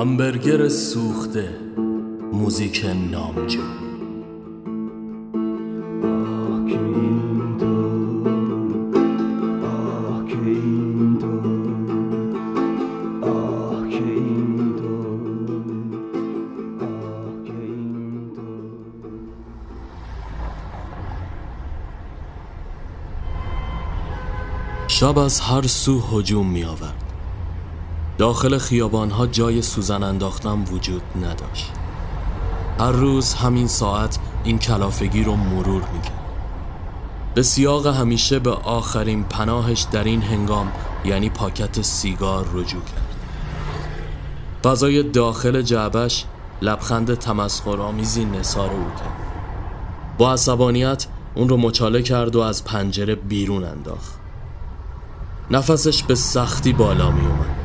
همبرگر سوخته موزیک نامجو. شب از هر سو هجوم می آورد داخل خیابانها جای سوزن انداختن وجود نداشت. هر روز همین ساعت این کلافگی رو مرور می‌کرد. به سیاق همیشه به آخرین پناهش در این هنگام یعنی پاکت سیگار رجوع کرد. فضای داخل جعبش لبخند تمسخرآمیزی نثار او کرد. با عصبانیت اون رو مچاله کرد و از پنجره بیرون انداخت. نفسش به سختی بالا می اومد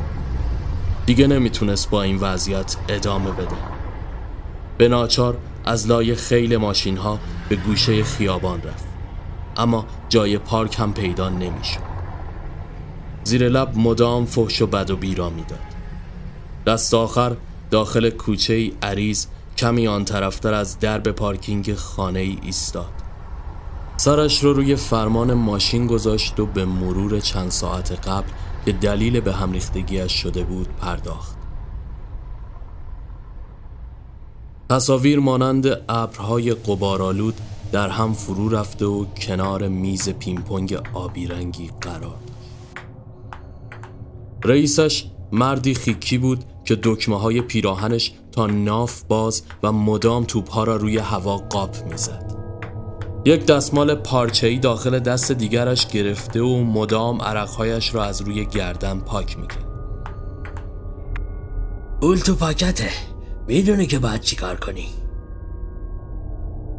دیگه نمی‌تونست با این وضعیت ادامه بده. به ناچار از لای خیل ماشین ها به گوشه خیابان رفت. اما جای پارک هم پیدا نمی‌شد. زیر لب مدام فحش و بد و بیرا می‌داد. دست آخر داخل کوچه ای عریض کمی آن طرفتر از درب پارکینگ خانه ای ایستاد. سرش رو روی فرمان ماشین گذاشت و به مرور چند ساعت قبل که دلیل به هم ریختگیش شده بود پرداخت تصاویر مانند ابرهای قبارآلود در هم فرو رفته و کنار میز پینپونگ آبی رنگی قرار. رئیسش مردی خیکی بود که دکمه های پیراهنش تا ناف باز و مدام توپها را روی هوا قاپ می‌زد. یک دستمال پارچه‌ای داخل دست دیگرش گرفته و مدام عرقهایش را از روی گردن پاک می‌کرد. پول تو پاکته می‌دونی که باید چیکار کنی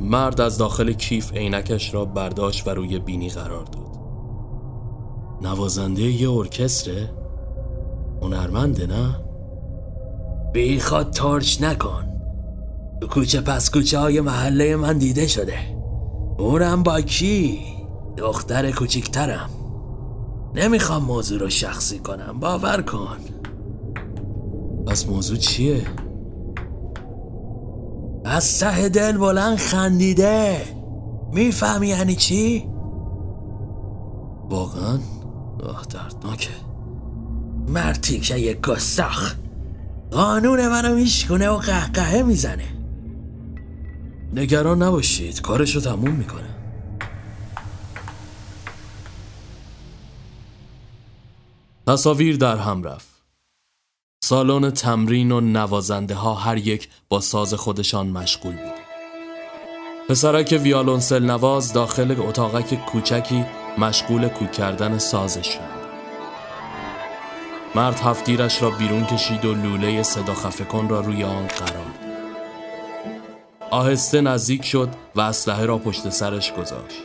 مرد از داخل کیف عینکش را برداشت و روی بینی قرار داد. نوازنده یه ارکستره؟ هنرمنده نه؟ بیخواد ترچ نکن تو کوچه پس کوچه های محله من دیده شده اونم با کی؟ دختر کوچیکترم نمی‌خوام موضوع رو شخصی کنم باور کن پس موضوع چیه؟ از ته دل بلند خندیده می‌فهمی یعنی چی؟ واقعا؟ آه دردناکه مرتی که یک گستاخ قانون منو میشکنه و قهقهه می‌زنه نگران نباشید کارشو تموم می‌کنه. تصاویر در هم رفت. سالن تمرین و نوازنده ها هر یک با ساز خودشان مشغول بود. پسرک ویالونسل نواز داخل اتاقک کوچکی مشغول کوک کردن سازش شد. مرد هفتیرش را بیرون کشید و لوله صدا خفه کن را روی آن قرار داد. آهسته نزدیک شد و اسلحه را پشت سرش گذاشت.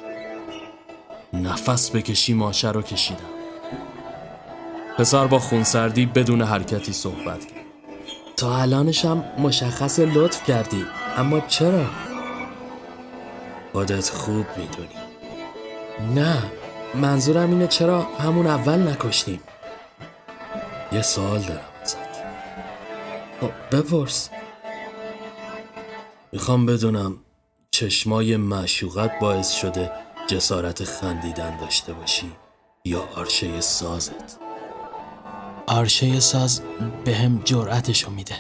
نفس بکشی ماشه رو کشیدم. پسر با خونسردی بدون حرکتی صحبت کرد. تا الانشم مشخص لطف کردی اما چرا؟ خودت خوب می‌دونی. نه منظورم اینه چرا همون اول نکشتیم. یه سوال دارم ازت. خب، بپرس. می‌خوام بدونم چشمای معشوقت باعث شده جسارت خندیدن داشته باشی یا آرشه سازت؟ آرشه ساز به هم جرأتشو میده.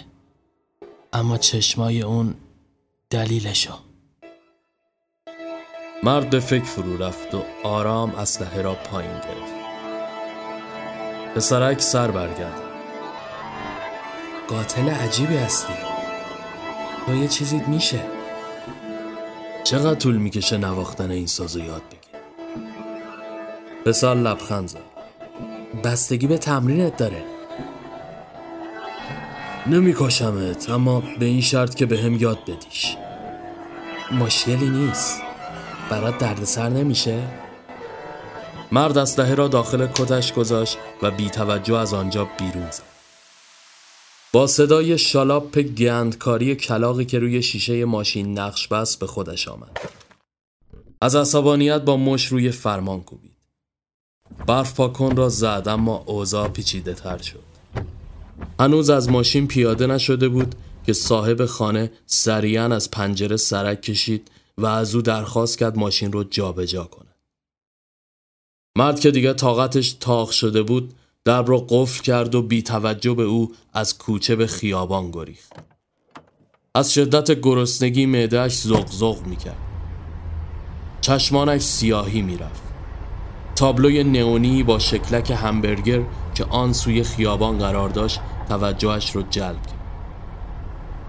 اما چشمای اون دلیلشو. مرد به فکر فرو رفت و آرام اسلحه را پایین گرفت. پسرک سر برگرد قاتل عجیبی هستی. تو یه چیزیت میشه. چقدر طول می‌کشه نواختن این سازو یاد بگیر پسر لبخند زد بستگی به تمرینت داره. نمیکشمت اما به این شرط که به هم یاد بدیش. مشکلی نیست. برات دردسر نمیشه؟ مرد اسلحه را داخل کتش گذاشت و بی توجه از آنجا بیرون زد. با صدای شالاپ گندکاری کلاقی که روی شیشه ماشین نقش بست به خودش آمد. از عصبانیت با مش روی فرمان کوبید. برف پاکن را زد اما اوضاع پیچیده تر شد. هنوز از ماشین پیاده نشده بود که صاحب خانه سریعا از پنجره سرک کشید و از او درخواست کرد ماشین رو جابجا کنه. مرد که دیگه طاقتش تاق شده بود در رو قفل کرد و بی توجه به او از کوچه به خیابان گریخت. از شدت گرسنگی معدهش زغزغ می‌کرد. چشمانش سیاهی می‌رفت. تابلوی نئونی با شکلک همبرگر که آن سوی خیابان قرار داشت توجهش رو جلب کرد.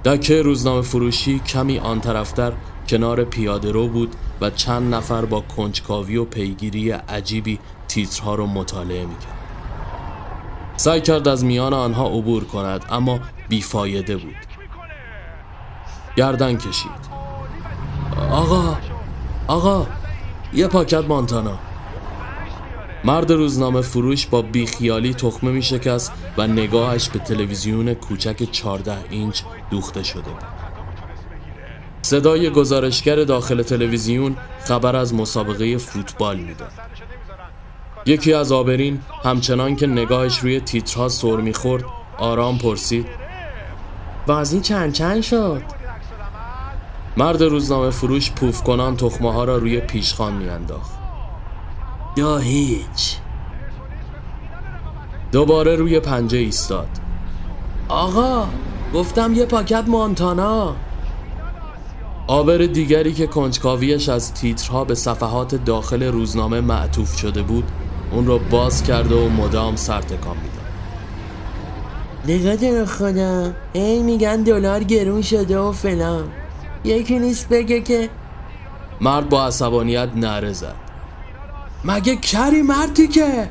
دکه روزنامه فروشی کمی آن طرفتر کنار پیاده رو بود و چند نفر با کنجکاوی و پیگیری عجیبی تیترها رو مطالعه می‌کرد. سعی کرد از میان آنها عبور کند اما بیفایده بود. گردن کشید. آقا آقا یه پاکت مانتانا مرد روزنامه فروش با بیخیالی تخمه می شکست و نگاهش به تلویزیون کوچک 14 اینچ دوخته شده. صدای گزارشگر داخل تلویزیون خبر از مسابقه فوتبال می‌داد. یکی از آبرین همچنان که نگاهش روی تیترها سر می‌خورد آرام پرسید. بازی چند چند شد؟ مرد روزنامه فروش پوف کنان تخمه ها را روی پیشخان میانداخت. یا هیچ. دوباره روی پنجه ایستاد. آقا گفتم یه پاکت مانتانا آبر دیگری که کنجکاویش از تیترها به صفحات داخل روزنامه معطوف شده بود اون رو باز کرده و مدام سر تکان می‌داد. نگاه خودم. ای میگن دلار گرون شده و فلان. یکی نیست بگه که مرد با عصبانیت نره زد. مگه کری مردی که؟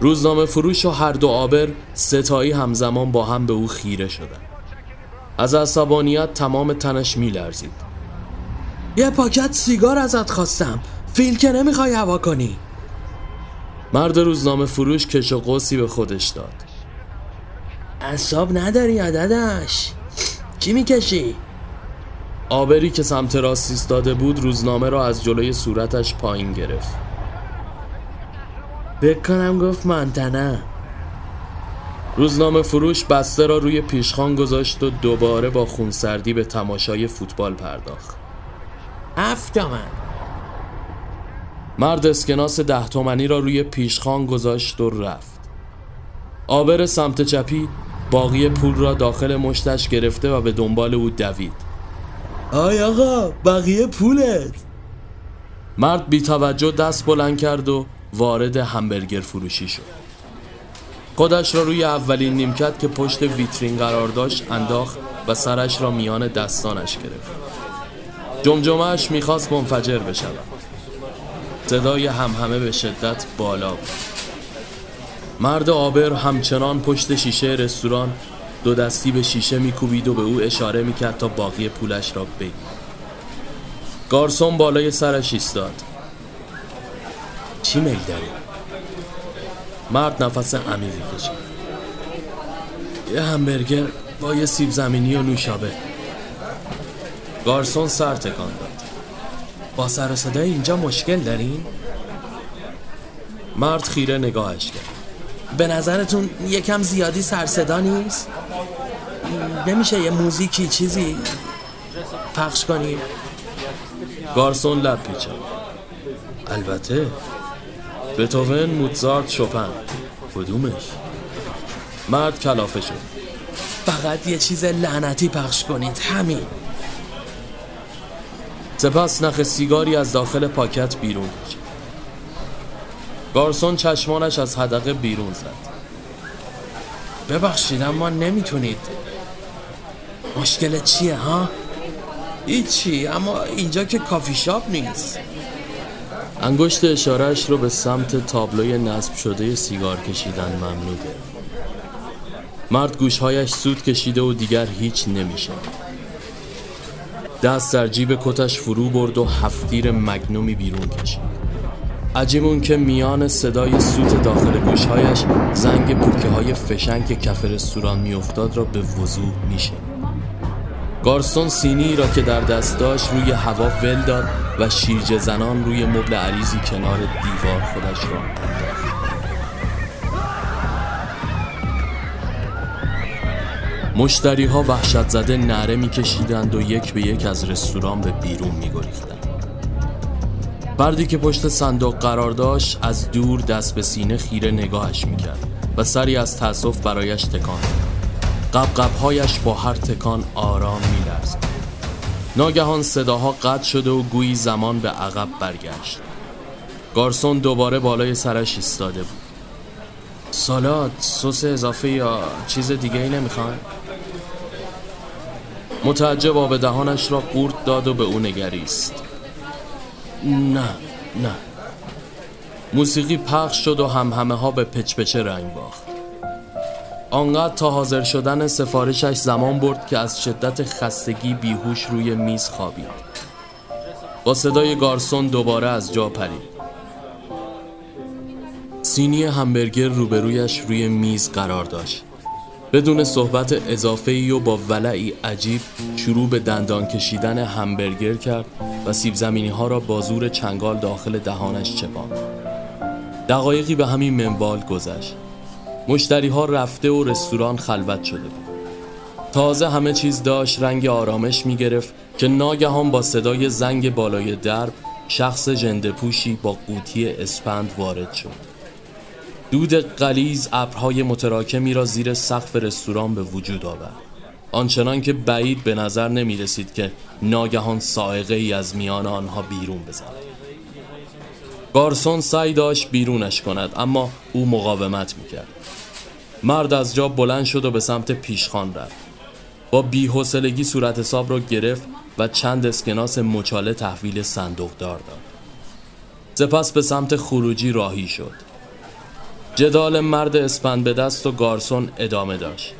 روزنامه فروش و هر دو آبر ستایی همزمان با هم به او خیره شدند از عصبانیت تمام تنش میلرزید. یه پاکت سیگار ازت خواستم. فیل که نمی‌خوای هوا کنی. مرد روزنامه فروش کش و قوسی به خودش داد. اصاب نداری عددش. چی می‌کشی؟ آبری که سمت راست ایستاده بود روزنامه را از جلوی صورتش پایین گرفت. بکنم گفت منتنه. روزنامه فروش بسته را روی پیشخان گذاشت و دوباره با خونسردی به تماشای فوتبال پرداخت. هفت تومن. مرد اسکناس ده تومنی را روی پیشخان گذاشت و رفت. آبر سمت چپی باقی پول را داخل مشتش گرفته و به دنبال او دوید. آی آقا بقیه پولت. مرد بی توجه دست بلند کرد و وارد همبرگر فروشی شد. خودش را روی اولین نیمکت که پشت ویترین قرار داشت انداخت و سرش را میان دستانش گرفت. جمجمهش می‌خواست منفجر بشود. صدای همهمه به شدت بالا بود. مرد آبر همچنان پشت شیشه رستوران دو دستی به شیشه میکوبید و به او اشاره می‌کرد تا باقی پولش را بگیر گارسون بالای سرش ایستاد. چی میل داری؟ مرد نفس عمیقی کشید. یه همبرگر با یه سیب زمینی و نوشابه. گارسون سر تکان داد. با سر و صدای اینجا مشکل دارین؟ مرد خیره نگاهش کرد. به نظرتون یکم زیادی سرصدا نیست؟ نمیشه یه موزیکی چیزی؟ پخش کنیم؟ گارسون لب پیچم البته بتوون موتزارت شپن. کدومش؟ مرد کلافه شد. فقط یه چیز لعنتی پخش کنید همین. سپس نخ سیگاری از داخل پاکت بیرون کشید. گارسون چشمانش از حدقه بیرون زد. ببخشید اما نمی‌تونید. مشکل چیه ها؟ هیچی اما اینجا که کافی شاپ نیست. انگشت اشارهش رو به سمت تابلوی نصب شده سیگار کشیدن ممنوع گرفت مرد گوشهایش سود کشیده و دیگر هیچ نمیشه دست در جیب کتش فرو برد و هفتیر مگنومی بیرون کشید. عجیب که میان صدای سوت داخل گوشهایش زنگ پوکه های فشنگ که کف رستوران میافتاد را به وضوح میشه گارسون سینی را که در دست داشت روی هوا ول داد و شیرجه زنان روی مبل عریضی کنار دیوار خودش را انداخت. مشتری ها وحشت زده نعره میکشیدند و یک به یک از رستوران به بیرون میگریختند. فردی که پشت صندوق قرار داشت از دور دست به سینه خیره نگاهش می‌کرد و سری از تأسف برایش تکان قبقبهایش با هر تکان آرام میلرزد ناگهان صداها قطع شده و گویی زمان به عقب برگشت. گارسون دوباره بالای سرش ایستاده بود. سالاد، سس اضافه یا چیز دیگه ای نمی‌خوان؟ متعجب آب دهانش را قورت داد و به او نگریست. نه نه. موسیقی پخش شد و همهمه ها به پچپچه رنگ باخت. آنقدر تا حاضر شدن سفارشش زمان برد که از شدت خستگی بیهوش روی میز خوابید. با صدای گارسون دوباره از جا پرید. سینی همبرگر روبرویش روی میز قرار داشت. بدون صحبت اضافه ای و با ولعی عجیب شروع به دندان کشیدن همبرگر کرد و سیب زمینی ها را با زور چنگال داخل دهانش چپاند. دقایقی به همین منوال گذشت. مشتری ها رفته و رستوران خلوت شده بود. تازه همه چیز داشت رنگ آرامش می گرفت که ناگهان با صدای زنگ بالای درب شخص جنده پوشی با قوطی اسپند وارد شد. دود قلیز ابرهای متراکمی را زیر سقف رستوران به وجود آورد. آنچنان که بعید به نظر نمی رسید که ناگهان سائقه ای از میان آنها بیرون بزند. گارسون سعی داشت بیرونش کند اما او مقاومت می‌کرد. مرد از جا بلند شد و به سمت پیشخان رفت. با بیحسلگی صورت حساب را گرفت و چند اسکناس مچاله تحویل صندوق دار داد. سپس به سمت خروجی راهی شد. جدال مرد اسپند به دست و گارسون ادامه داشت.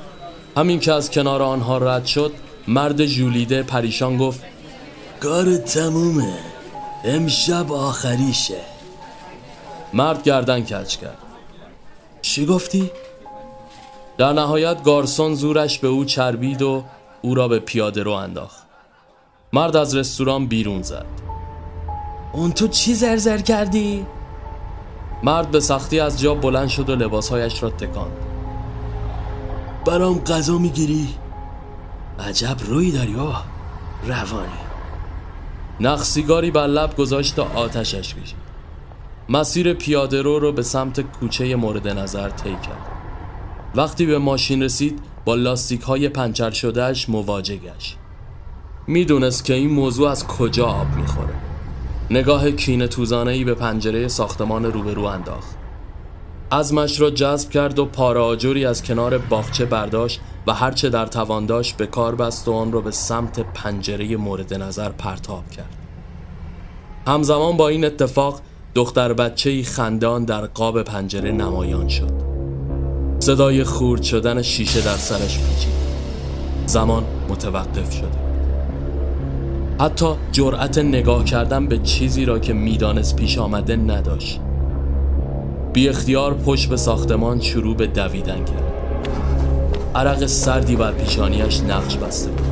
همین که از کنار آنها رد شد مرد جولیده پریشان گفت کار تمومه. امشب آخریشه. مرد گردن کچ کرد. چی گفتی؟ در نهایت گارسون زورش به او چربید و او را به پیاده رو انداخت. مرد از رستوران بیرون زد. اون تو چی زرزر کردی؟ مرد به سختی از جا بلند شد و لباسهایش را تکاند. برام غذا می‌گیری؟ عجب روی داری آه. روانی. نقصیگاری بر لب گذاشت و آتشش کشید. مسیر پیاده رو رو به سمت کوچه مورد نظر طی کرد. وقتی به ماشین رسید با لاستیک های پنچر شدهش مواجه گشت. می‌دونست که این موضوع از کجا آب می‌خوره. نگاه کینه توزانه به پنجره ساختمان روبرو انداخت. ازمش را جذب کرد و پاراجوری از کنار باغچه برداشت و هرچه در توان داشت به کار بست و آن را به سمت پنجره مورد نظر پرتاب کرد. همزمان با این اتفاق دختر بچه خندان در قاب پنجره نمایان شد. صدای خورد شدن شیشه در سرش پیچید. زمان متوقف شده حتی جرأت نگاه کردن به چیزی را که می‌دانست پیش آمده نداشت. بی اختیار پشت به ساختمان شروع به دویدن کرد. عرق سردی بر پیشانیش نقش بسته بود.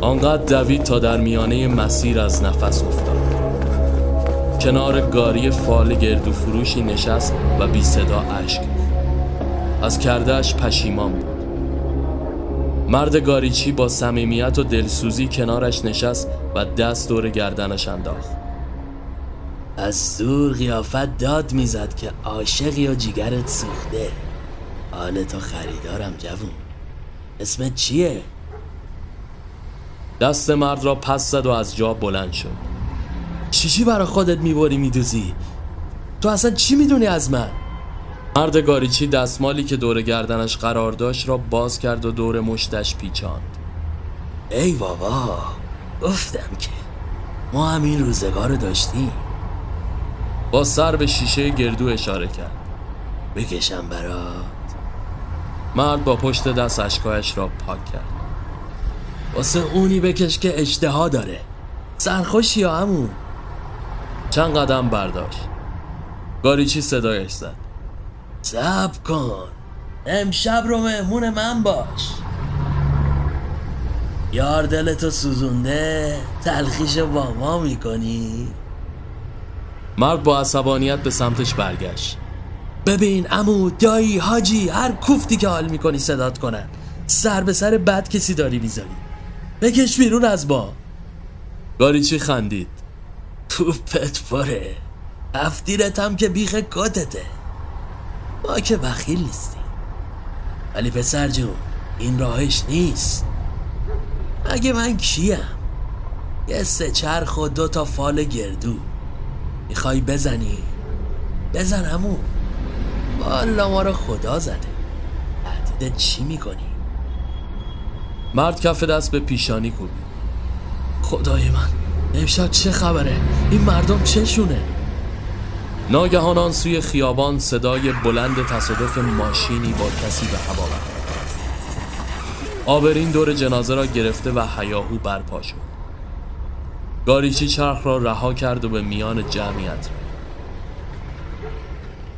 آنقدر دوید تا در میانه مسیر از نفس افتاد. کنار گاری فال گردو فروشی نشست و بی صدا اشک از کردهش پشیمان بود. مرد گاریچی با صمیمیت و دلسوزی کنارش نشست و دست دور گردنش انداخت از دور قیافت داد می‌زد که عاشقی و جیگرت سوخته حال تو خریدارم جوون اسمت چیه؟ دست مرد را پس زد و از جا بلند شد چی برا خودت می‌بری میدوزی؟ تو اصلا چی می‌دونی از من؟ مرد گاریچی دستمالی که دور گردنش قرار داشت را باز کرد و دور مشتش پیچاند. ای بابا گفتم که ما همین روزگار رو داشتیم. با سر به شیشه گردو اشاره کرد. بکشم برات. مرد با پشت دست اشکایش را پاک کرد. واسه اونی بکش که اشتها داره. سرخوشی یا همون. چند قدم برداشت. گاریچی صدایش زد. سب کن. امشب رو مهمون من باش. یار دلتو سوزونده تلخیش با ما می‌کنی؟ مرد با عصبانیت به سمتش برگشت. ببین امو دایی حاجی هر کوفتی که حال می‌کنی صدات کنن. سر به سر بد کسی داری می‌ذاری. بکش بیرون از با. گاریچی خندید؟ توپت پره. هفتیرت هم که بیخ کتته. ما که بخیل نیستیم. ولی پسر جون این راهش نیست. مگه من کیم؟ یه سه چرخ و دو تا فال گردو. می‌خوای بزنی؟ بزن همون والا ما رو خدا زده. تهدیدت چی می‌کنی؟ مرد کف دست به پیشانی کوبید خدای من امشب چه خبره؟ این مردم چشونه ناگهان آن سوی خیابان صدای بلند تصادف ماشینی با کسی به هوا برد آبرین دور جنازه را گرفته و حیاهو برپا شد. گاریچی چرخ را رها کرد و به میان جمعیت رفت.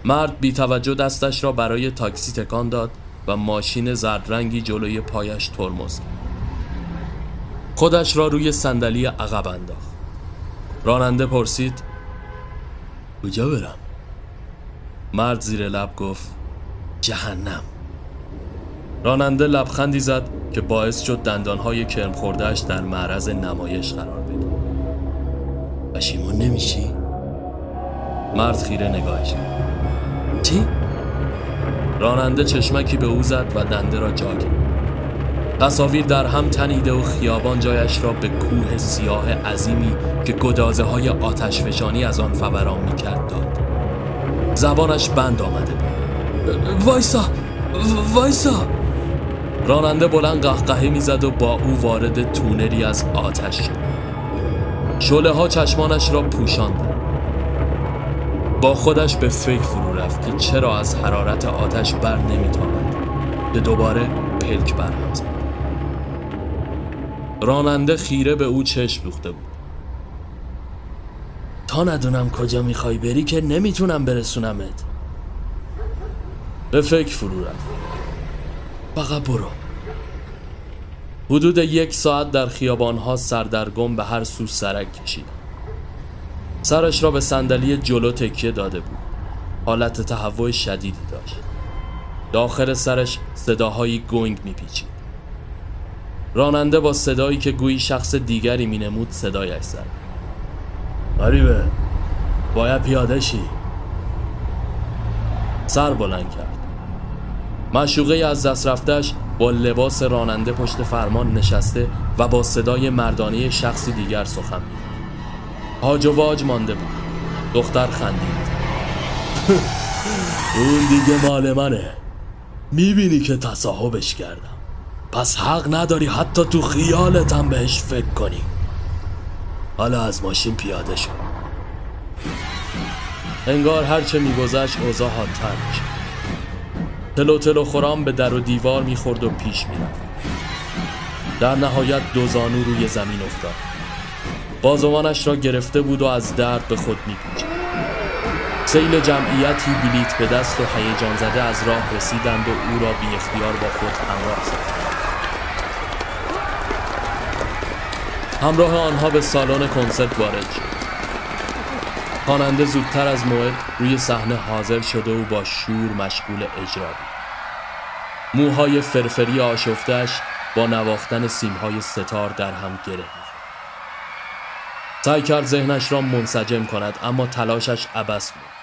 مرد بی توجه دستش را برای تاکسی تکان داد و ماشین زردرنگی جلوی پایش ترمز کرد. خودش را روی صندلی عقب انداخت. راننده پرسید کجا برم؟ مرد زیر لب گفت جهنم. راننده لبخندی زد که باعث شد دندانهای کرم خوردهش در معرض نمایش قرار بده. پشیمون نمیشی؟ مرد خیره نگاهش کرد. چی؟ راننده چشمکی به او زد و دنده را جا کرد تصاویر در هم تنیده و خیابان جایش را به کوه سیاه عظیمی که گدازه های آتش فشانی از آن فوران می کرد داد. زبانش بند آمده بود. وایسا وایسا. راننده بلند قهقهه می‌زد و با او وارد تونری از آتش شد. شله ها چشمانش را پوشاند با خودش به فکر فرو رفت که چرا از حرارت آتش بر نمی‌تواند که دوباره پلک برهم زد راننده خیره به او چشم دوخته بود. تا ندونم کجا می‌خوای بری که نمی‌تونم برسونمت. به فکر فرو رفت. فقط برو. حدود یک ساعت در خیابانها سردرگم به هر سو سرک کشید. سرش را به صندلی جلو تکیه داده بود. حالت تهوع شدیدی داشت. داخل سرش صداهایی گنگ میپیچید. راننده با صدایی که گویی شخص دیگری مینمود صدایش زد. غریبه باید پیاده شی. سر بلند کرد. مشوقه از دست رفتش با لباس راننده پشت فرمان نشسته و با صدای مردانه شخصی دیگر سخن می هاج و واج مانده بود. دختر خندید. اون دیگه مال منه. می‌بینی که تصاحبش کردم. پس حق نداری حتی تو خیالتم بهش فکر کنی. حالا از ماشین پیاده شد انگار هرچه میگذشت اوضاع حادتر میشه تلو تلو خورام به در و دیوار می‌خورد و پیش می‌رفت. در نهایت دو زانو روی زمین افتاد. بازوانش را گرفته بود و از درد به خود میپیچید سیل جمعیتی بلیت به دست و هیجان زده از راه رسیدند و او را بی اختیار با خود همراه ساختند. همراه آنها به سالن کنسرت وارد شد. خواننده زودتر از موعد روی صحنه حاضر شده و با شور مشغول اجرا بود. موهای فرفری آشفتش با نواختن سیمهای ستار در هم گره. سعی کرد ذهنش را منسجم کند اما تلاشش عبس بود.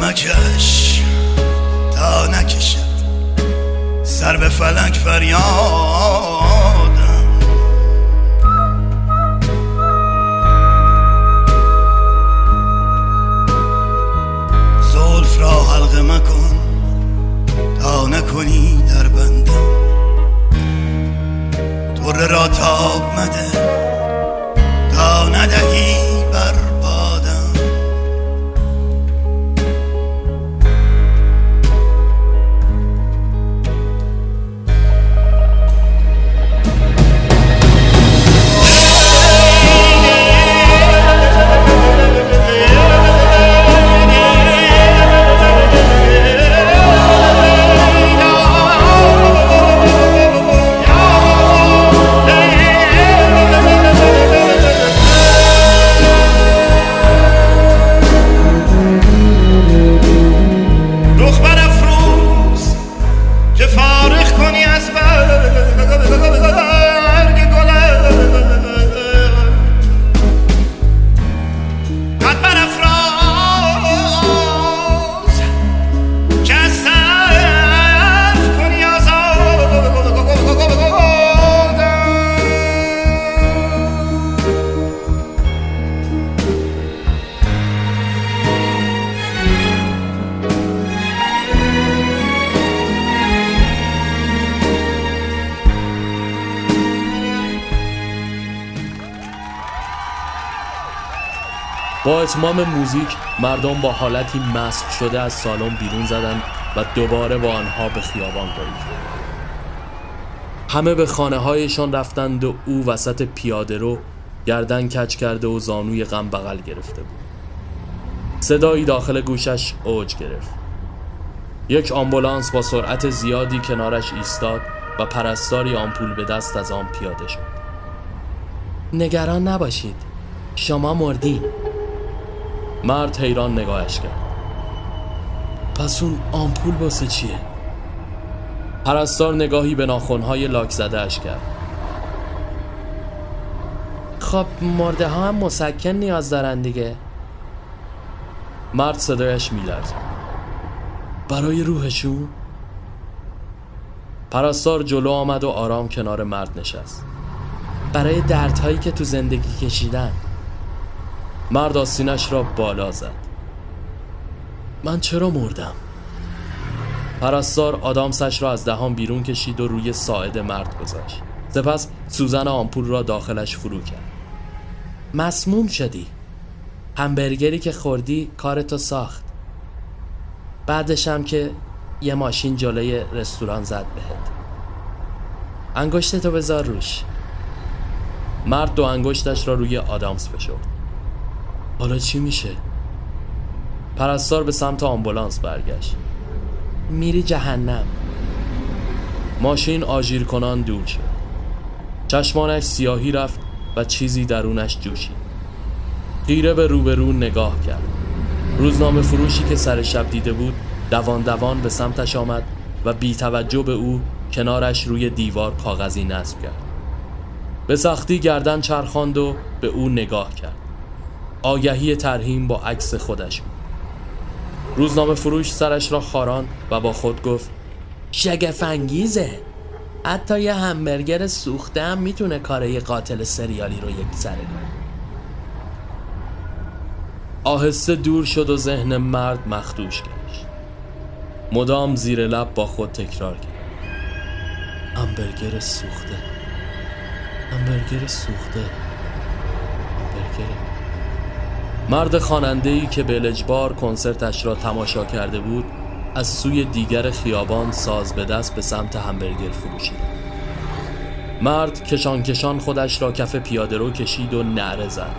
مکش تا نکشد سر به فلک فریادم. زولف را حلقه مکن تا نکنی در بندم. دور را تاب مده تا ندهی اتمام موزیک مردم با حالتی مسخ شده از سالن بیرون زدند و دوباره با آنها به خیابان دوید همه به خانه هایشان رفتند و او وسط پیاده رو گردن کج کرده و زانوی غم بغل گرفته بود. صدایی داخل گوشش اوج گرفت. یک آمبولانس با سرعت زیادی کنارش ایستاد و پرستاری آمپول به دست از آن پیاده شد. نگران نباشید. شما مردین. مرد حیران نگاهش کرد. پس اون آمپول واسه چیه؟ پرستار نگاهی به ناخونهای لاک زده اش کرد. خب مرده ها هم مسکن نیاز دارن دیگه. مرد صدایش میلرز برای روحشون؟ پرستار جلو آمد و آرام کنار مرد نشست. برای دردهایی که تو زندگی کشیدن. مرد آستینش را بالا زد. من چرا مردم؟ پرستار آدامسش را از دهان بیرون کشید و روی ساعد مرد گذاشت. سپس سوزن آمپول را داخلش فرو کرد. مسموم شدی. همبرگری که خوردی کارتو ساخت. بعدش هم که یه ماشین جلوی رستوران زد بهت. انگشتتو بذار روش. مرد دو انگشتش را روی آدامس فشرد. حالا چی میشه؟ پرستار به سمت آمبولانس برگشت. میری جهنم. ماشین آژیر کنان دور شد. چشمانش سیاهی رفت و چیزی درونش جوشید. خیره به روبرو نگاه کرد. روزنامه فروشی که سر شب دیده بود دوان دوان به سمتش آمد و بی توجه به او کنارش روی دیوار کاغذی نصب کرد. به سختی گردن چرخاند و به او نگاه کرد. آگهی ترهیم با عکس خودش. روزنامه فروش سرش را خاران و با خود گفت شگفت انگیزه حتی یه همبرگر سوخته هم می‌تونه کار یه قاتل سریالی رو یک سره کنه. آهسته دور شد و ذهن مرد مخدوش گشت. مدام زیر لب با خود تکرار کرد. همبرگر سوخته. همبرگر سوخته همبرگر مرد خواننده ای که به اجبار کنسرتش را تماشا کرده بود از سوی دیگر خیابان ساز به دست به سمت همبرگر فروشی. مرد کشان کشان خودش را کف پیاده رو کشید و نعره زد.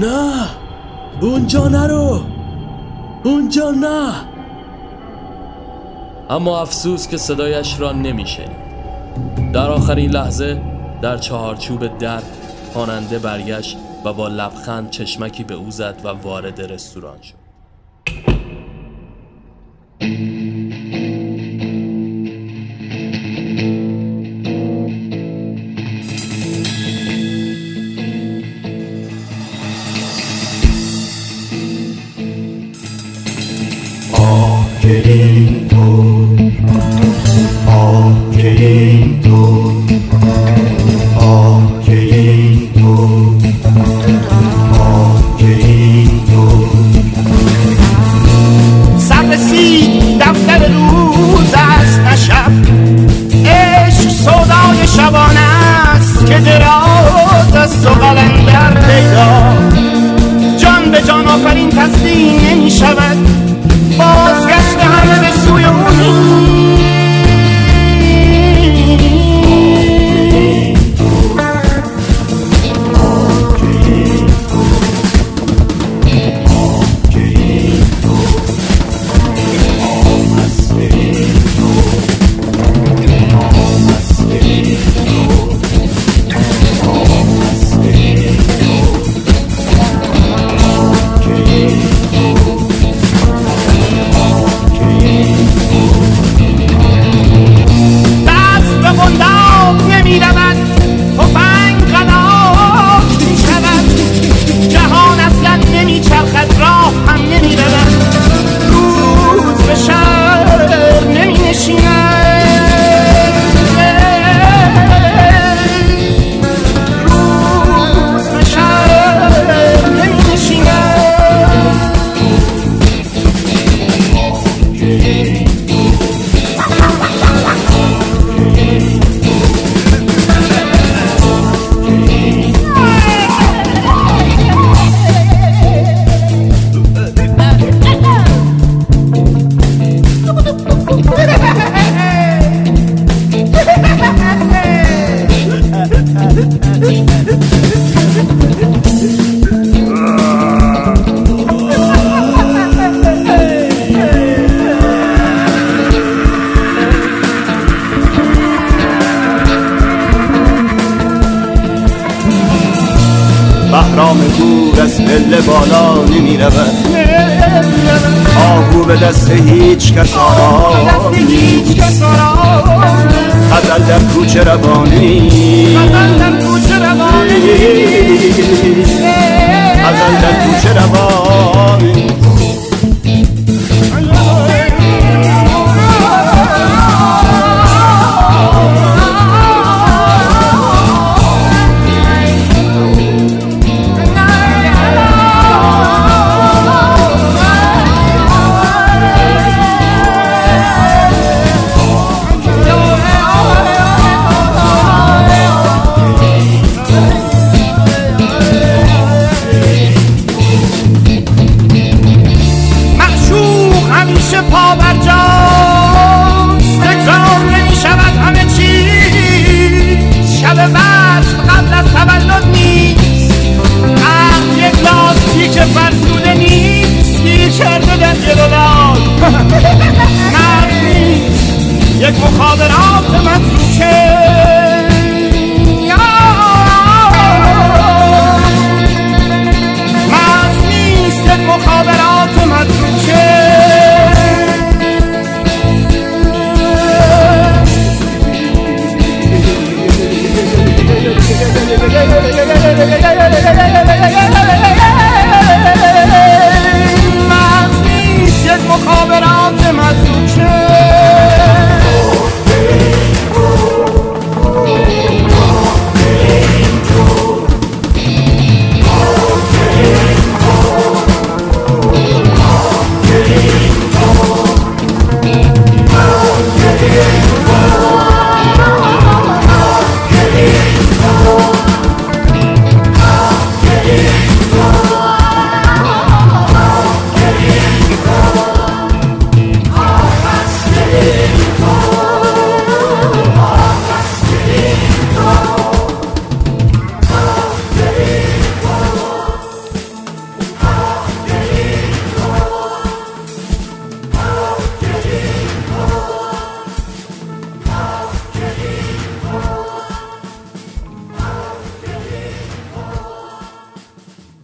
نه! اونجا نرو! اونجا نه! اما افسوس که صدایش را نمیشنید. در آخرین لحظه در چهارچوب در خواننده برگشت و با لبخند چشمکی به او زد و وارد رستوران شد. دست هیچ کس آرام خطر در کوچه روانی. خطر در کوچه روانی. خطر در کوچه روانی.